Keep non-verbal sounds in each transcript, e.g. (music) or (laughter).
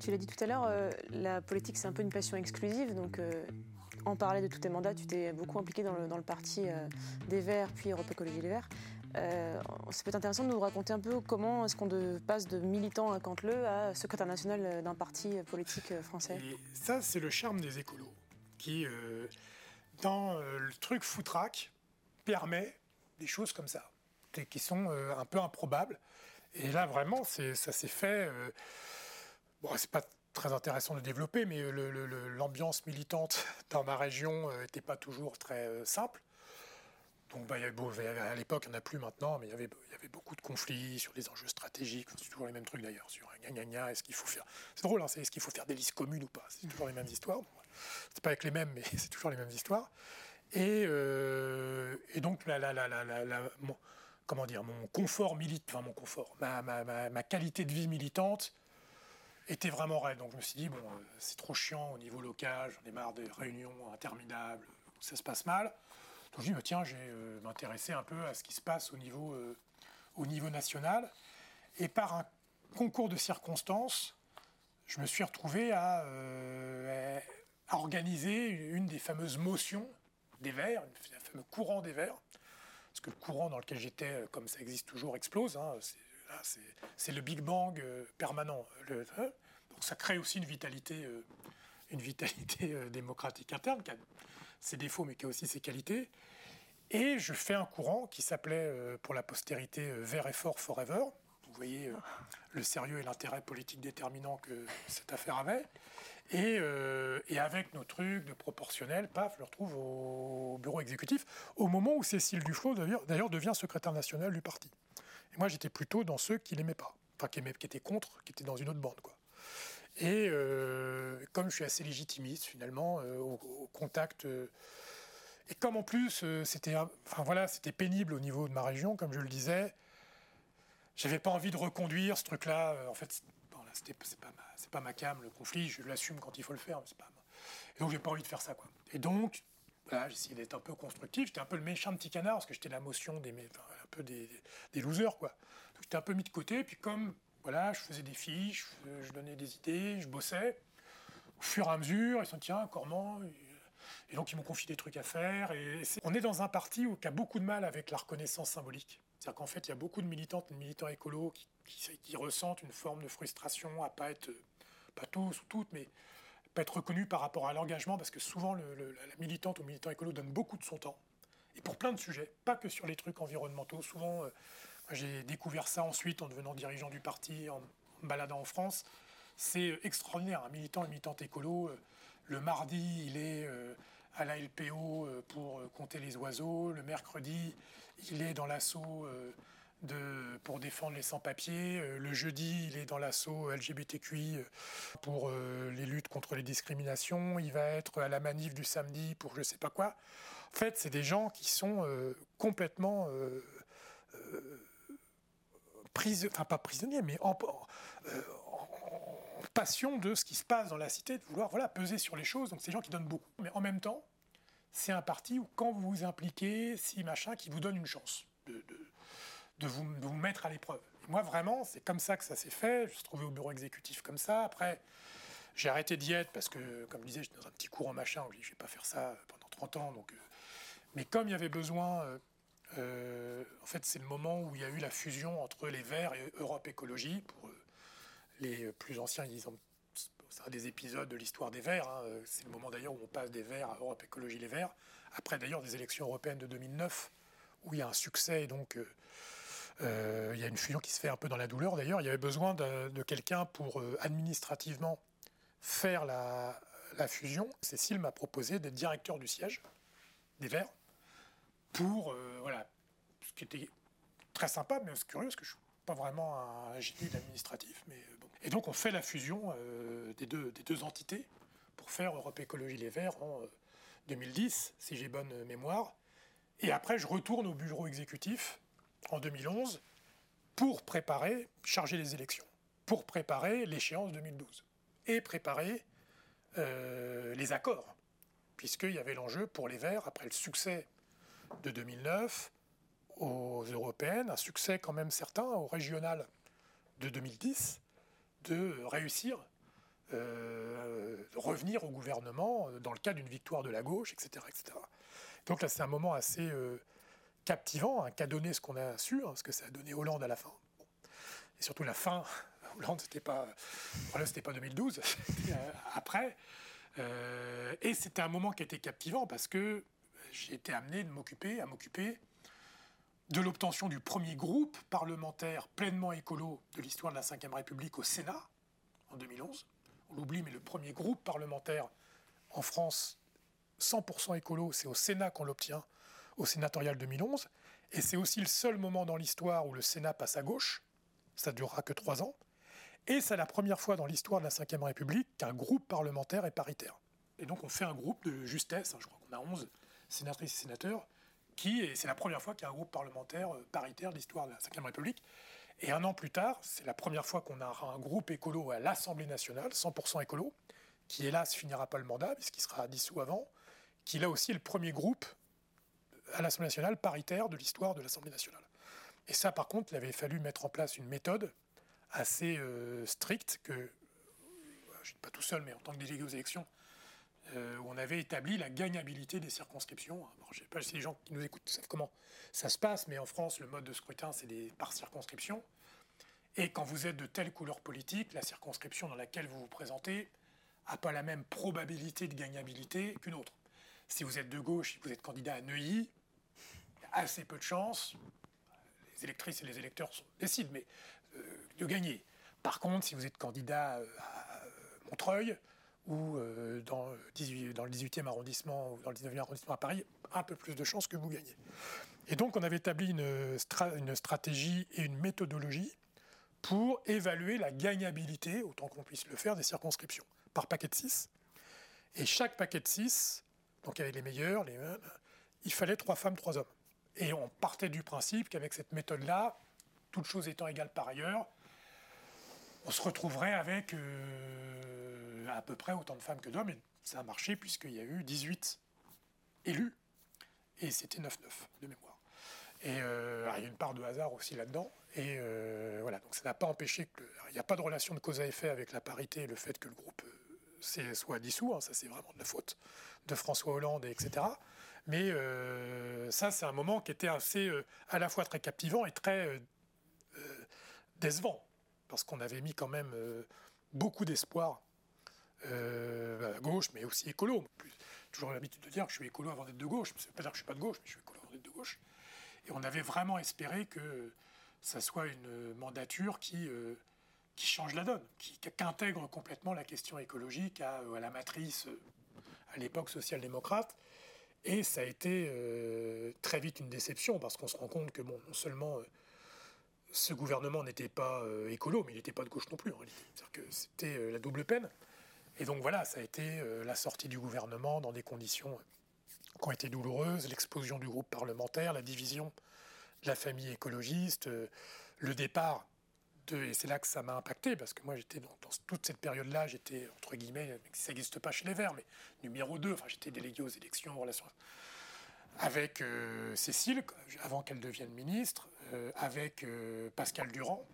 Tu l'as dit tout à l'heure, euh, la politique c'est un peu une passion exclusive, donc euh, en parler de tous tes mandats, tu t'es beaucoup impliqué dans le, dans le parti euh, des Verts, puis Europe Écologie Les Verts. Ça peut être intéressant de nous raconter un peu comment est-ce qu'on passe de militant à Canteleu à secrétaire national d'un parti politique français. Et ça, c'est le charme des écolos, qui, dans le truc foutraque, permet des choses comme ça, qui sont un peu improbables. Et là, vraiment, ça s'est fait. Euh, bon, c'est pas très intéressant de développer, mais l'ambiance militante (laughs) dans ma région n'était pas toujours très euh, simple. Donc, bah, avait- à l'époque, il n'y en a plus maintenant, mais il y, avait, beaucoup de conflits sur les enjeux stratégiques. C'est toujours les mêmes trucs d'ailleurs, sur un gna gna gna, est-ce qu'il faut faire. C'est drôle, hein, c'est est-ce qu'il faut faire des listes communes ou pas? C'est toujours les mêmes histoires. Bon, C'est pas avec les mêmes, mais (laughs) c'est toujours les mêmes histoires. Et, euh, donc, mon, comment dire, mon confort militant, enfin mon confort, ma qualité de vie militante était vraiment raide. Donc je me suis dit, bon, euh, c'est trop chiant au niveau local, j'en ai marre des réunions interminables, où ça se passe mal. Donc je dis, bah, tiens, je vais euh, m'intéresser un peu à ce qui se passe au niveau, euh, au niveau national. Et par un concours de circonstances, je me suis retrouvé à, euh, organiser une des fameuses motions des Verts, le fameux courant des Verts. Parce que le courant dans lequel j'étais, comme ça existe toujours, explose. hein. C'est le Big Bang euh, permanent. Le- hein. donc ça crée aussi une vitalité, euh, une vitalité euh, démocratique interne qui a ses défauts mais qui a aussi ses qualités. Et je fais un courant qui s'appelait pour la postérité Vert et fort forever. Vous voyez le sérieux et l'intérêt politique déterminant que cette affaire avait. Et, avec nos trucs de proportionnel, paf, je le retrouve au bureau exécutif, au moment où Cécile Duflot, d'ailleurs, devient secrétaire nationale du parti. Et moi, j'étais plutôt dans ceux qui l'aimaient pas, enfin qui, qui étaient contre, qui étaient dans une autre bande, quoi. Et euh, comme je suis assez légitimiste, finalement, euh, au, contact. euh, et comme en plus, c'était, enfin voilà, c'était pénible au niveau de ma région, comme je le disais, j'avais pas envie de reconduire ce truc-là. en fait, bon, c'est pas ma, c'est pas ma cam, le conflit. Je l'assume quand il faut le faire, c'est pas. Et donc, j'ai pas envie de faire ça, quoi. Et donc, voilà, essayé d'être un peu constructif. J'étais un peu le méchant petit canard parce que j'étais la motion des, un peu des, losers, quoi. Donc, j'étais un peu mis de côté. Puis comme, voilà, je faisais des fiches, je, je donnais des idées, je bossais. Au fur et à mesure, ils se sont dit, tiens, Cormand. Et donc, ils m'ont confié des trucs à faire. On est dans un parti où, qui a beaucoup de mal avec la reconnaissance symbolique. C'est-à-dire qu'en fait, il y a beaucoup de militantes et de militants écolos qui, qui- ressentent une forme de frustration à pas être, pas tous ou toutes, mais pas être reconnus par rapport à l'engagement, parce que souvent, la militante ou militant écolo donne beaucoup de son temps. Et pour plein de sujets, pas que sur les trucs environnementaux. Souvent, euh, j'ai découvert ça ensuite en devenant dirigeant du parti, en, me baladant en France. C'est euh, extraordinaire. Un militant et militante écolo, euh, le mardi, il est à la LPO pour compter les oiseaux. Le mercredi, il est dans l'assaut pour défendre les sans-papiers. Euh, le jeudi, il est dans l'assaut LGBTQI euh, pour euh, les luttes contre les discriminations. Il va être à la manif du samedi pour je sais pas quoi. En fait, c'est des gens qui sont complètement euh, euh, pris- enfin pas prisonniers, mais en, passion de ce qui se passe dans la cité, de vouloir voilà, peser sur les choses. Donc c'est des gens qui donnent beaucoup. Mais en même temps, c'est un parti où quand vous vous impliquez, si machin, qui vous donne une chance de vous, vous mettre à l'épreuve. Moi vraiment, c'est comme ça que ça s'est fait. Je me suis trouvé au bureau exécutif comme ça. Après, j'ai arrêté d'y être parce que, comme je disais, j'étais dans un petit courant machin. Je ne vais pas faire ça pendant 30 ans. Donc, euh, mais comme il y avait besoin... euh, euh, en fait, c'est le moment où il y a eu la fusion entre les Verts et Europe Écologie. Pour euh, les plus anciens, ils ont c'est un des épisodes de l'histoire des Verts. hein. C'est le moment d'ailleurs où on passe des Verts à Europe Écologie Les Verts. Après d'ailleurs des élections européennes de 2009, où il y a un succès donc euh, euh, il y a une fusion qui se fait un peu dans la douleur. D'ailleurs, il y avait besoin de, quelqu'un pour euh, administrativement faire la, fusion. Cécile m'a proposé d'être directeur du siège des Verts pour, euh, voilà, ce qui était très sympa, mais c'est curieux, parce que je suis pas vraiment un euh, bon. Et donc on fait la fusion euh, des, deux, entités pour faire Europe Écologie Les Verts en euh, 2010, si j'ai bonne euh, mémoire. Et après, je retourne au bureau exécutif en 2011 pour préparer, charger les élections, pour préparer l'échéance 2012 et préparer euh, les accords, puisqu'il y avait l'enjeu pour les Verts, après le succès de 2009 aux européennes, un succès quand même certain aux régionales de 2010, de réussir revenir au gouvernement dans le cas d'une victoire de la gauche, etc. etc. Donc là, c'est un moment assez captivant, hein, qu'a donné ce qu'on a su, hein, ce que ça a donné Hollande à la fin. Et surtout la fin, (laughs) Hollande, c'était pas, voilà, c'était pas 2012, (laughs) c'était après. et c'était un moment qui était captivant parce que j'ai été amené de m'occuper, à m'occuper de l'obtention du premier groupe parlementaire pleinement écolo de l'histoire de la Ve République au Sénat en 2011. On l'oublie, mais le premier groupe parlementaire en France 100% écolo, c'est au Sénat qu'on l'obtient, au sénatorial 2011. Et c'est aussi le seul moment dans l'histoire où le Sénat passe à gauche. Ça durera que trois ans. Et c'est la première fois dans l'histoire de la Ve République qu'un groupe parlementaire est paritaire. Et donc on fait un groupe de justesse, hein, je crois qu'on a 11 sénatrices et sénateurs, qui, et c'est la première fois qu'il y a un groupe parlementaire euh, paritaire de l'histoire de la Ve République. Et un an plus tard, c'est la première fois qu'on a un groupe écolo à l'Assemblée nationale, 100% écolo, qui hélas finira pas le mandat, puisqu'il sera dissous avant, qui là aussi est le premier groupe à l'Assemblée nationale paritaire de l'histoire de l'Assemblée nationale. Et ça, par contre, il avait fallu mettre en place une méthode assez euh, stricte que, je ne pas tout seul, mais en tant que délégué aux élections, euh, on avait établi la gagnabilité des circonscriptions. je ne sais pas si les gens qui nous écoutent savent comment ça se passe, mais en France, le mode de scrutin, c'est par circonscription. Et quand vous êtes de telle couleur politique, la circonscription dans laquelle vous vous présentez n'a pas la même probabilité de gagnabilité qu'une autre. Si vous êtes de gauche, si vous êtes candidat à Neuilly, assez peu de chances, les électrices et les électeurs décident, mais euh, de gagner. Par contre, si vous êtes candidat euh, à Montreuil, ou euh, dans, le 18e arrondissement ou dans le 19e arrondissement à Paris, un peu plus de chances que vous gagnez. Et donc on avait établi une, stratégie et une méthodologie pour évaluer la gagnabilité, autant qu'on puisse le faire, des circonscriptions, par paquet de 6. Et chaque paquet de 6, donc avait les meilleurs, les il fallait trois femmes, trois hommes. Et on partait du principe qu'avec cette méthode-là, toutes choses étant égales par ailleurs, on se retrouverait avec euh, à peu près autant de femmes que d'hommes, et ça a marché puisqu'il y a eu 18 élus, et c'était 9-9 de mémoire. Et euh, il y a une part de hasard aussi là-dedans, et euh, voilà, donc ça n'a pas empêché que. Il n'y a pas de relation de cause à effet avec la parité et le fait que le groupe soit dissous, hein, ça c'est vraiment de la faute de François Hollande, etc. Mais ça, c'est un moment qui était assez, à la fois très captivant et très décevant, parce qu'on avait mis quand même beaucoup d'espoir euh, à gauche, mais aussi écolo. Toujours l'habitude de dire que je suis écolo avant d'être de gauche. Ça ne veut pas dire que je suis pas de gauche, mais je suis écolo avant d'être de gauche. Et on avait vraiment espéré que ça soit une mandature qui, euh, qui change la donne, qui, intègre complètement la question écologique à, à la matrice, à l'époque social-démocrate. Et ça a été très vite une déception, parce qu'on se rend compte que bon, non seulement ce gouvernement n'était pas écolo, mais il n'était pas de gauche non plus. C'est-à-dire que c'était la double peine. Et donc voilà, ça a été euh, la sortie du gouvernement dans des conditions qui ont été douloureuses, l'explosion du groupe parlementaire, la division de la famille écologiste, euh, le départ et c'est là que ça m'a impacté, parce que moi j'étais dans, toute cette période-là, j'étais entre guillemets, ça n'existe pas chez les Verts, mais numéro 2, enfin j'étais délégué aux élections en relation avec euh, Cécile, avant qu'elle devienne ministre, avec Pascal Durand,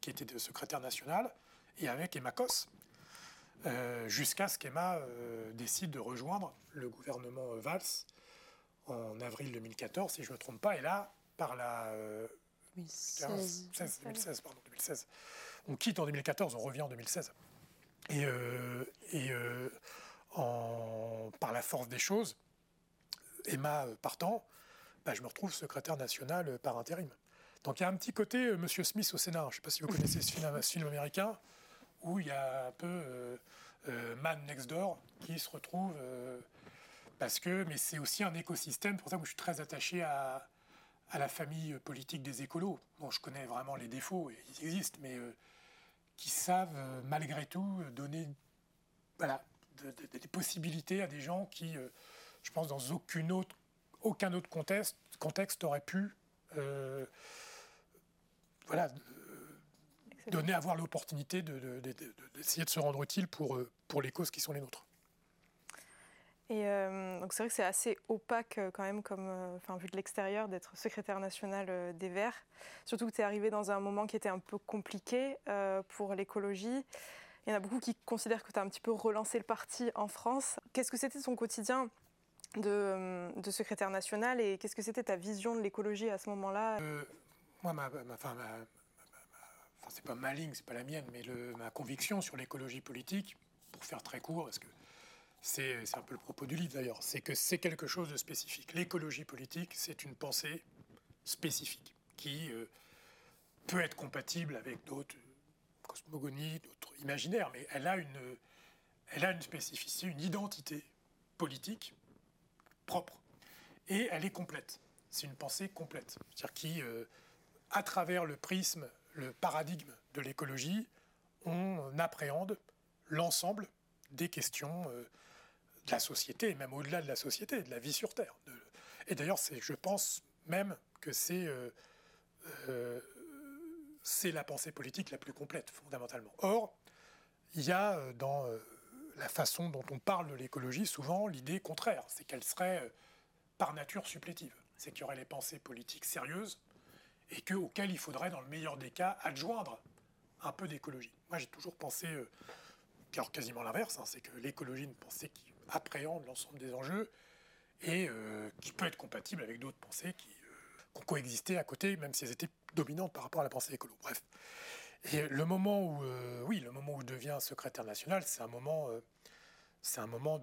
qui était de secrétaire national, et avec Emma euh, jusqu'à ce qu'Emma euh, décide de rejoindre le gouvernement euh, Valls en avril 2014, si je ne me trompe pas. Et là, par la... 2016. 2016, pardon, 2016. On quitte en 2014, on revient en 2016. Et, et en, par la force des choses, Emma partant, bah, je me retrouve secrétaire national par intérim. Donc il y a un petit côté Monsieur Smith au Sénat. Je ne sais pas si vous connaissez ce film, ce film américain où il y a un peu euh, euh, Man Next Door qui se retrouve euh, parce que, mais c'est aussi un écosystème. Pour ça que je suis très attaché à, à la famille politique des écolos. Bon, je connais vraiment les défauts, ils existent, mais qui savent malgré tout donner voilà, des possibilités à des gens qui, je pense, dans aucune autre, aucun autre contexte, contexte aurait pu voilà, donner, avoir l'opportunité d'essayer de, se rendre utile pour, euh, pour les causes qui sont les nôtres. Et euh, donc c'est vrai que c'est assez opaque euh, quand même, comme, enfin, vu de l'extérieur, d'être secrétaire national des Verts. Surtout que tu es arrivé dans un moment qui était un peu compliqué pour l'écologie. Il y en a beaucoup qui considèrent que tu as un petit peu relancé le parti en France. Qu'est-ce que c'était ton quotidien de, secrétaire national et qu'est-ce que c'était ta vision de l'écologie à ce moment-là? Euh, Moi, ma, c'est pas ma ligne, c'est pas la mienne, mais ma conviction sur l'écologie politique, pour faire très court, parce que c'est un peu le propos du livre d'ailleurs, c'est que c'est quelque chose de spécifique. L'écologie politique, c'est une pensée spécifique qui euh, peut être compatible avec d'autres cosmogonies, d'autres imaginaires, mais elle a une, elle a une spécificité, une identité politique propre. Et elle est complète. C'est une pensée complète. C'est-à-dire qui, euh, à travers le prisme, le paradigme de l'écologie, on appréhende l'ensemble des questions euh, la société, et même au-delà de la société, de la vie sur Terre. Et d'ailleurs, je pense même que c'est euh, c'est la pensée politique la plus complète, fondamentalement. Or, il y a dans la façon dont on parle de l'écologie, souvent l'idée contraire, c'est qu'elle serait euh, par nature supplétive. C'est qu'il y aurait les pensées politiques sérieuses et que, auxquelles il faudrait, dans le meilleur des cas, adjoindre un peu d'écologie. Moi, j'ai toujours pensé, euh, quasiment l'inverse, hein, c'est que l'écologie, une pensée qui appréhende l'ensemble des enjeux et euh, qui peut être compatible avec d'autres pensées qui, qui, ont coexisté à côté, même si elles étaient dominantes par rapport à la pensée écolo. Bref. Et le moment où, euh, oui, le moment où je deviens secrétaire national, c'est un moment, euh, c'est un moment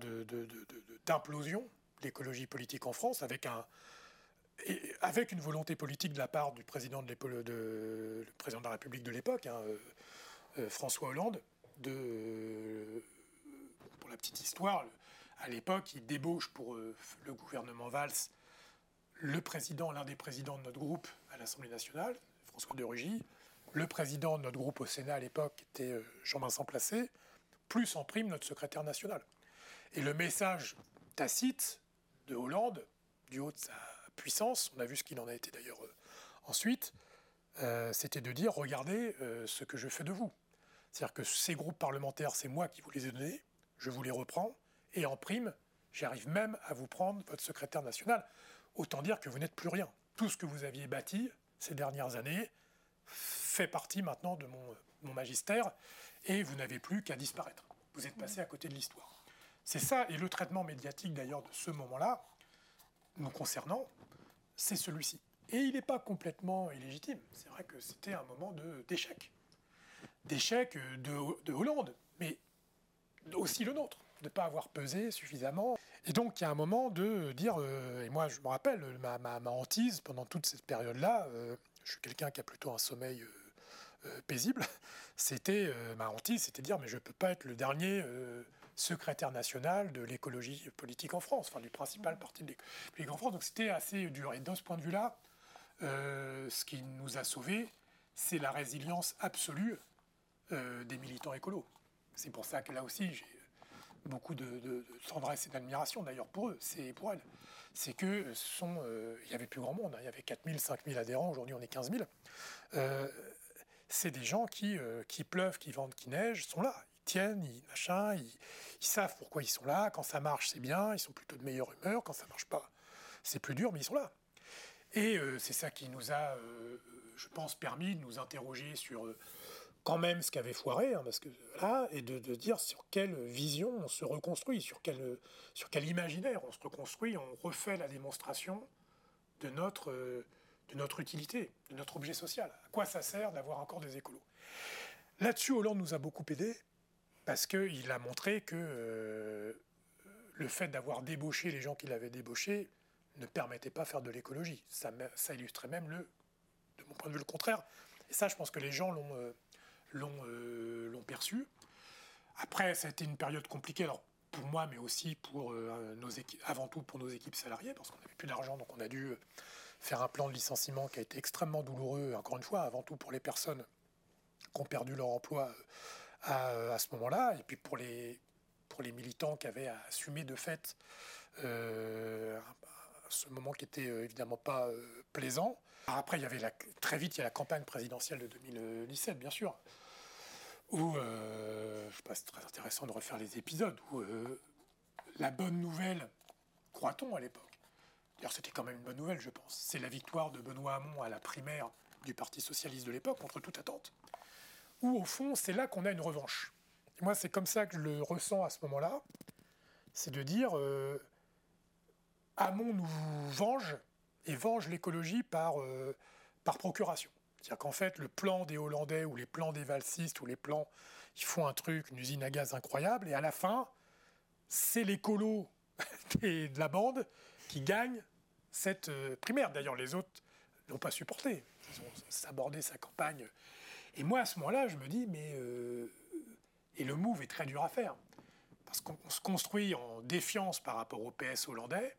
d'implosion de, l'écologie politique en France, avec un, avec une volonté politique de la part du président de, de président de la République de l'époque, hein, euh, François Hollande, pour la petite histoire, à l'époque, il débauche pour le gouvernement Valls le président, l'un des présidents de notre groupe à l'Assemblée nationale, François de Rugy, le président de notre groupe au Sénat à l'époque était euh, Jean-Vincent Placé, plus en prime notre secrétaire national. Et le message tacite de Hollande, du haut de sa puissance, on a vu ce qu'il en a été d'ailleurs euh, ensuite, euh, c'était de dire regardez ce que je fais de vous. C'est-à-dire que ces groupes parlementaires, c'est moi qui vous les ai donnés, je vous les reprends, et en prime, j'arrive même à vous prendre votre secrétaire national. Autant dire que vous n'êtes plus rien. Tout ce que vous aviez bâti ces dernières années, fait partie maintenant de mon, mon magistère et vous n'avez plus qu'à disparaître. Vous êtes passé à côté de l'histoire. C'est ça, et le traitement médiatique d'ailleurs de ce moment-là, nous concernant, c'est celui-ci. Et il n'est pas complètement illégitime. C'est vrai que c'était un moment d'échec. D'échec de, de, Hollande, mais aussi le nôtre, de ne pas avoir pesé suffisamment. Et donc il y a un moment de dire, euh, et moi je me rappelle, ma, ma, ma hantise pendant toute cette période-là, euh, je suis quelqu'un qui a plutôt un sommeil euh, euh, paisible, (laughs) c'était euh, ma hantise, c'était dire mais je ne peux pas être le dernier secrétaire national de l'écologie politique en France, enfin du principal parti de l'écologie en France. Donc c'était assez dur. Et de ce point de vue-là, ce qui nous a sauvés, c'est la résilience absolue des militants écolos. C'est pour ça que là aussi, j'ai beaucoup de, tendresse et d'admiration d'ailleurs pour eux, c'est pour elles. C'est que sont, il y avait plus grand monde, hein. il y avait 4000, 5000 adhérents, aujourd'hui on est 15 000 c'est des gens qui, euh, qui pleuvent, qui vendent, qui neigent, sont là. Tiennent, ils, machin, ils, savent pourquoi ils sont là. Quand ça marche, c'est bien, ils sont plutôt de meilleure humeur. Quand ça marche pas, c'est plus dur, mais ils sont là. Et euh, c'est ça qui nous a, euh, je pense, permis de nous interroger sur quand même ce qu'avait foiré, hein, parce que là, et de, dire sur quelle vision on se reconstruit, sur quel, sur quel imaginaire on se reconstruit, on refait la démonstration de notre de notre utilité, de notre objet social. À quoi ça sert d'avoir encore des écolos? Là-dessus, Hollande nous a beaucoup aidé parce qu'il a montré que euh, le fait d'avoir débauché les gens qu'il avait débauchés ne permettait pas de faire de l'écologie. Ça, ça, illustrait même le, de mon point de vue, le contraire. Et ça, je pense que les gens l'ont euh, l'ont perçu. Après, ça a été une période compliquée. Alors, pour moi, mais aussi pour nos équipes, avant tout pour nos équipes salariées, parce qu'on n'avait plus d'argent, donc on a dû faire un plan de licenciement qui a été extrêmement douloureux, encore une fois, avant tout pour les personnes qui ont perdu leur emploi euh, à, ce moment-là, et puis pour les, pour les militants qui avaient assumé de fait euh, ce moment qui était euh, évidemment pas plaisant. Après, il y avait très vite, il y a la campagne présidentielle de 2017, bien sûr, où, je sais pas, c'est très intéressant de refaire les épisodes, où la bonne nouvelle, croit-on à l'époque, D'ailleurs, c'était quand même une bonne nouvelle, je pense. C'est la victoire de Benoît Hamon à la primaire du Parti socialiste de l'époque, contre toute attente. Où, au fond, c'est là qu'on a une revanche. moi, c'est comme ça que je le ressens à ce moment-là. C'est de dire, euh, Hamon nous venge et venge l'écologie par, euh, par procuration. C'est-à-dire qu'en fait, le plan des Hollandais ou les plans des valsistes ou les plans, ils font un truc, une usine à gaz incroyable, et à la fin, c'est l'écolo (laughs) de la bande qui gagne cette euh, primaire. D'ailleurs, les autres n'ont pas supporté. Ils ont sabordé sa campagne. Et moi, à ce moment-là, je me dis, mais. Euh, et le move est très dur à faire. Parce qu'on se construit en défiance par rapport au PS hollandais.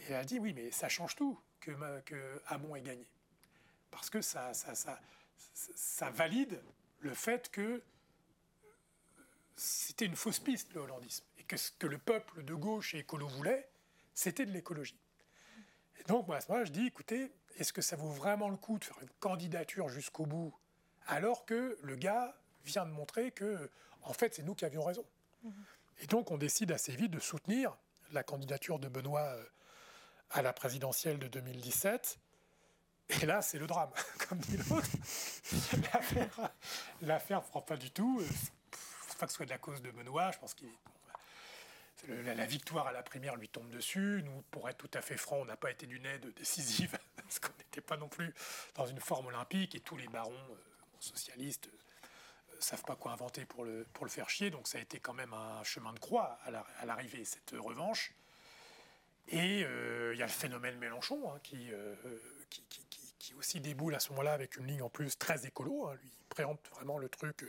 Et elle a dit, oui, mais ça change tout que Hamon ait gagné. Parce que ça, ça, ça, ça valide le fait que c'était une fausse piste, le hollandisme. Et que ce que le peuple de gauche et écolo voulait, c'était de l'écologie. Et donc, moi, à ce moment-là, je dis, écoutez, est-ce que ça vaut vraiment le coup de faire une candidature jusqu'au bout, alors que le gars vient de montrer que, en fait, c'est nous qui avions raison? Et donc, on décide assez vite de soutenir la candidature de Benoît euh, à la présidentielle de 2017. Et là, c'est le drame, (laughs) comme dit l'autre. L'affaire ne prend pas du tout. pas que ce soit de la cause de Benoît. Je pense qu'il la, victoire à la primaire lui tombe dessus. Nous, pour être tout à fait franc, on n'a pas été d'une aide décisive, (laughs) parce qu'on n'était pas non plus dans une forme olympique, et tous les barons euh, socialistes ne euh, savent pas quoi inventer pour le, pour le faire chier. Donc ça a été quand même un chemin de croix à l'arrivée, cette revanche. Et euh, il y a le phénomène Mélenchon, hein, qui, qui, aussi déboule à ce moment-là avec une ligne en plus très écolo. Hein. lui, il préempte vraiment le truc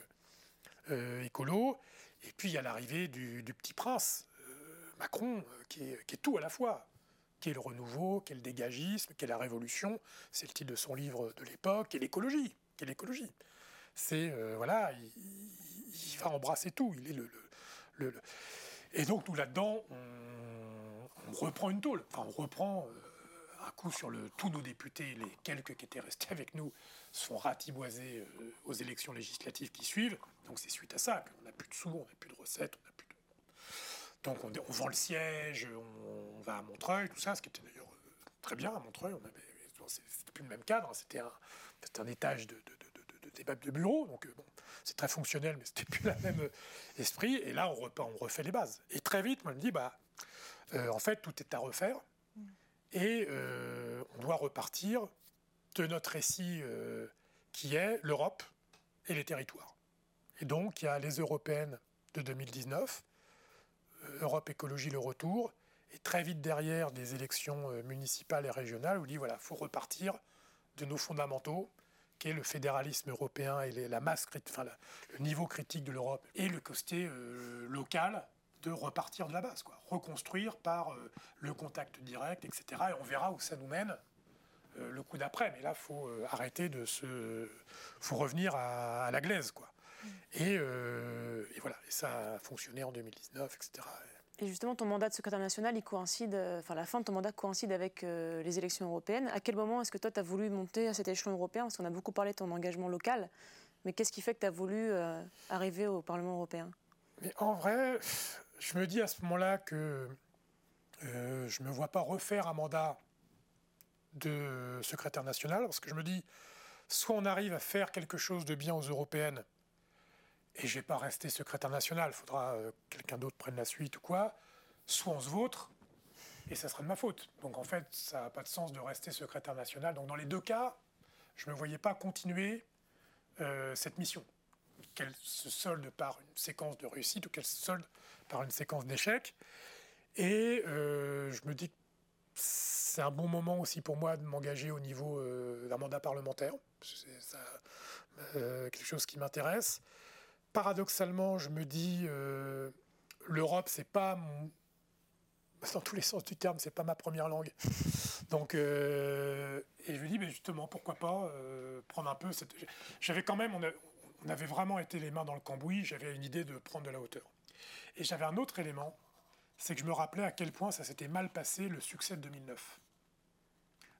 écolo. Et puis il y a l'arrivée du, petit prince, Macron, euh, qui est, tout à la fois, qui est le renouveau, qui est le dégagisme, qui est la révolution, c'est le titre de son livre de l'époque, et l'écologie, qui est l'écologie. C'est, euh, voilà, il, va embrasser tout, il est le... le, Et donc nous là-dedans, on, reprend une tôle, enfin on reprend euh, un coup sur le, tous nos députés, les quelques qui étaient restés avec nous, sont ratiboisés aux élections législatives qui suivent. Donc c'est suite à ça qu'on n'a plus de sous, on n'a plus de recettes, on n'a plus donc on, vend le siège, on, va à Montreuil, tout ça, ce qui était d'ailleurs euh, très bien à Montreuil. C'était plus le même cadre, c'était un, étage de, de, de, bureau, donc euh, c'est très fonctionnel, mais c'était plus (laughs) le même euh, esprit. Et là, on, on, refait les bases. Et très vite, moi, je me dis, bah, en fait, tout est à refaire, et on doit repartir de notre récit qui est l'Europe et les territoires. Et donc, il y a les européennes de 2019 Europe Écologie Le Retour, et très vite derrière des élections euh, municipales et régionales, où il dit voilà, faut repartir de nos fondamentaux, qui est le fédéralisme européen et la masse, le niveau critique de l'Europe, et le côté euh, local de repartir de la base, quoi. reconstruire par euh, le contact direct, etc. Et on verra où ça nous mène le coup d'après. Mais là, il faut arrêter de se, faut revenir à, à la glaise, quoi. Euh, et, voilà, et ça a fonctionné en 2019, etc. Et justement, ton mandat de secrétaire national, il coïncide, euh, enfin la fin de ton mandat coïncide avec euh, les élections européennes. À quel moment est-ce que toi, tu as voulu monter à cet échelon européen? Parce qu'on a beaucoup parlé de ton engagement local, mais qu'est-ce qui fait que tu as voulu arriver au Parlement européen? Mais en vrai, je me dis à ce moment-là que je ne me vois pas refaire un mandat de secrétaire national, parce que je me dis, soit on arrive à faire quelque chose de bien aux européennes, et je vais pas rester secrétaire national, il faudra euh, quelqu'un d'autre prenne la suite ou quoi, soit on se vautre, et ça sera de ma faute. Donc en fait, ça n'a pas de sens de rester secrétaire national. Donc dans les deux cas, je ne me voyais pas continuer euh, cette mission. Qu'elle se solde par une séquence de réussite ou qu'elle se solde par une séquence d'échecs. Et euh, je me dis que c'est un bon moment aussi pour moi de m'engager au niveau d'un mandat parlementaire. C'est quelque chose qui m'intéresse paradoxalement, je me dis, euh, l'Europe, c'est pas mon, (laughs) dans tous les sens du terme, c'est pas ma première langue. Donc, euh, et je me dis, mais justement, pourquoi pas euh, prendre un peu. J'avais quand même, on, avait vraiment été les mains dans le cambouis. J'avais une idée de prendre de la hauteur. Et j'avais un autre élément, c'est que je me rappelais à quel point ça s'était mal passé le succès de 2009.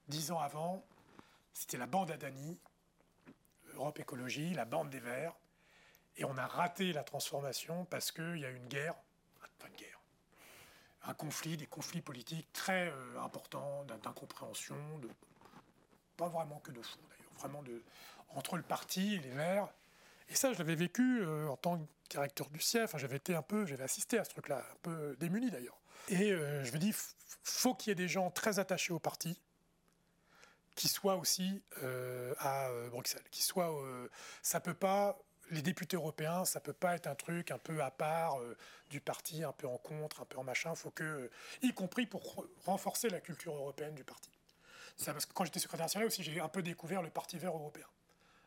Dix ans avant, c'était la bande Adani, Europe Écologie, la bande des Verts. Et on a raté la transformation parce qu'il y a une guerre, enfin une guerre, un conflit, des conflits politiques très euh, importants, d'incompréhension, pas vraiment que de fond d'ailleurs, vraiment de, entre le parti et les Verts. Et ça, je l'avais vécu en tant que directeur du CIEF. j'avais été un peu, j'avais assisté à ce truc-là, un peu démuni d'ailleurs. Et je me dis, faut qu'il y ait des gens très attachés au parti, qui soient aussi à Bruxelles, qui soient, ça peut pas les députés européens, ça peut pas être un truc un peu à part euh, du parti, un peu en contre, un peu en machin. Faut que, euh, y compris pour renforcer la culture européenne du parti. Ça, parce que quand j'étais secrétaire national aussi, j'ai un peu découvert le Parti vert européen.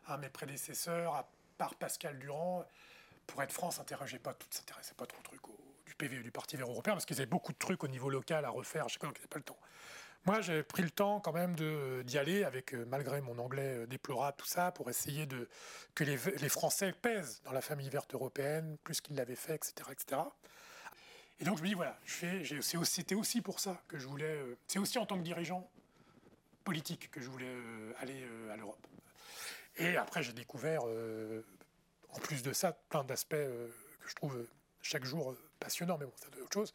Hein, mes prédécesseurs, part Pascal Durand, pour être franc, s'intéressaient pas, s'intéressaient pas trop au truc du PV du Parti vert européen parce qu'ils avaient beaucoup de trucs au niveau local à refaire. Je sais pas, pas le temps. Moi, j'ai pris le temps quand même d'y aller, avec euh, malgré mon anglais euh, déplorable, tout ça, pour essayer de que les, Français pèsent dans la famille verte européenne, plus qu'ils l'avaient fait, etc., etc. Et donc je me dis voilà, c'était aussi pour ça que je voulais, euh, c'est aussi en tant que dirigeant politique que je voulais aller à l'Europe. Et après j'ai découvert, en plus de ça, plein d'aspects que je trouve chaque jour passionnants, mais bon, c'est autre chose.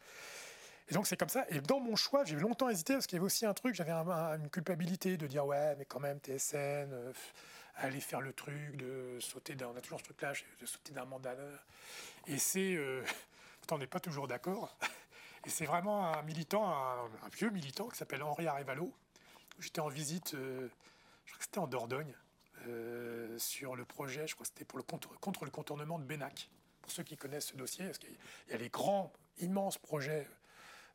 Et donc c'est comme ça. Et dans mon choix, j'ai longtemps hésité parce qu'il y avait aussi un truc, j'avais une culpabilité de dire ouais, mais quand même TSN, euh, aller faire le truc, de sauter d'un, on a toujours ce truc-là, de sauter d'un mandat. Et c'est, euh, (laughs) on n'est pas toujours d'accord. (laughs) Et c'est vraiment un militant, un, vieux militant qui s'appelle Henri Arevalo. J'étais en visite, euh, je crois que c'était en Dordogne, euh, sur le projet, je crois que c'était pour le contre, le contournement de Bénac. Pour ceux qui connaissent ce dossier, parce qu'il y a les grands, immenses projets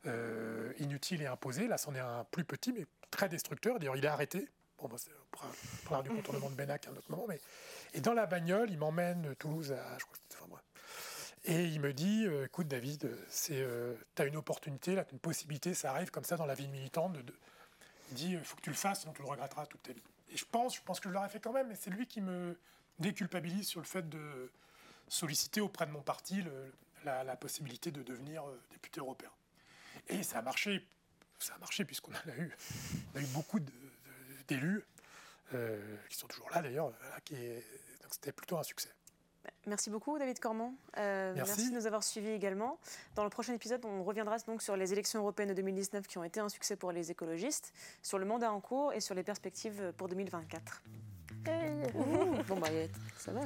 euh, inutile et imposé. Là, c'en est un plus petit, mais très destructeur. D'ailleurs, il est arrêté. Bon, bah, on du contournement de Benac à un autre moment. Mais... Et dans la bagnole, il m'emmène de Toulouse à. Je crois que enfin, moi. Et il me dit euh, Écoute, David, c'est, euh, tu as une opportunité, là, une possibilité, ça arrive comme ça dans la vie militante. De, Il dit Il faut que tu le fasses, sinon tu le regretteras toute ta vie. Et je pense, je pense que je l'aurais fait quand même, mais c'est lui qui me déculpabilise sur le fait de solliciter auprès de mon parti la, possibilité de devenir député européen. Et ça a marché. Ça a marché puisqu'on a eu, a eu beaucoup d'élus euh, qui sont toujours là d'ailleurs. donc c'était plutôt un succès. Merci beaucoup David Cormand. Euh, merci. de nous avoir suivis également. Dans le prochain épisode, on reviendra donc sur les élections européennes de 2019 qui ont été un succès pour les écologistes, sur le mandat en cours et sur les perspectives pour 2024. bon bah ça va.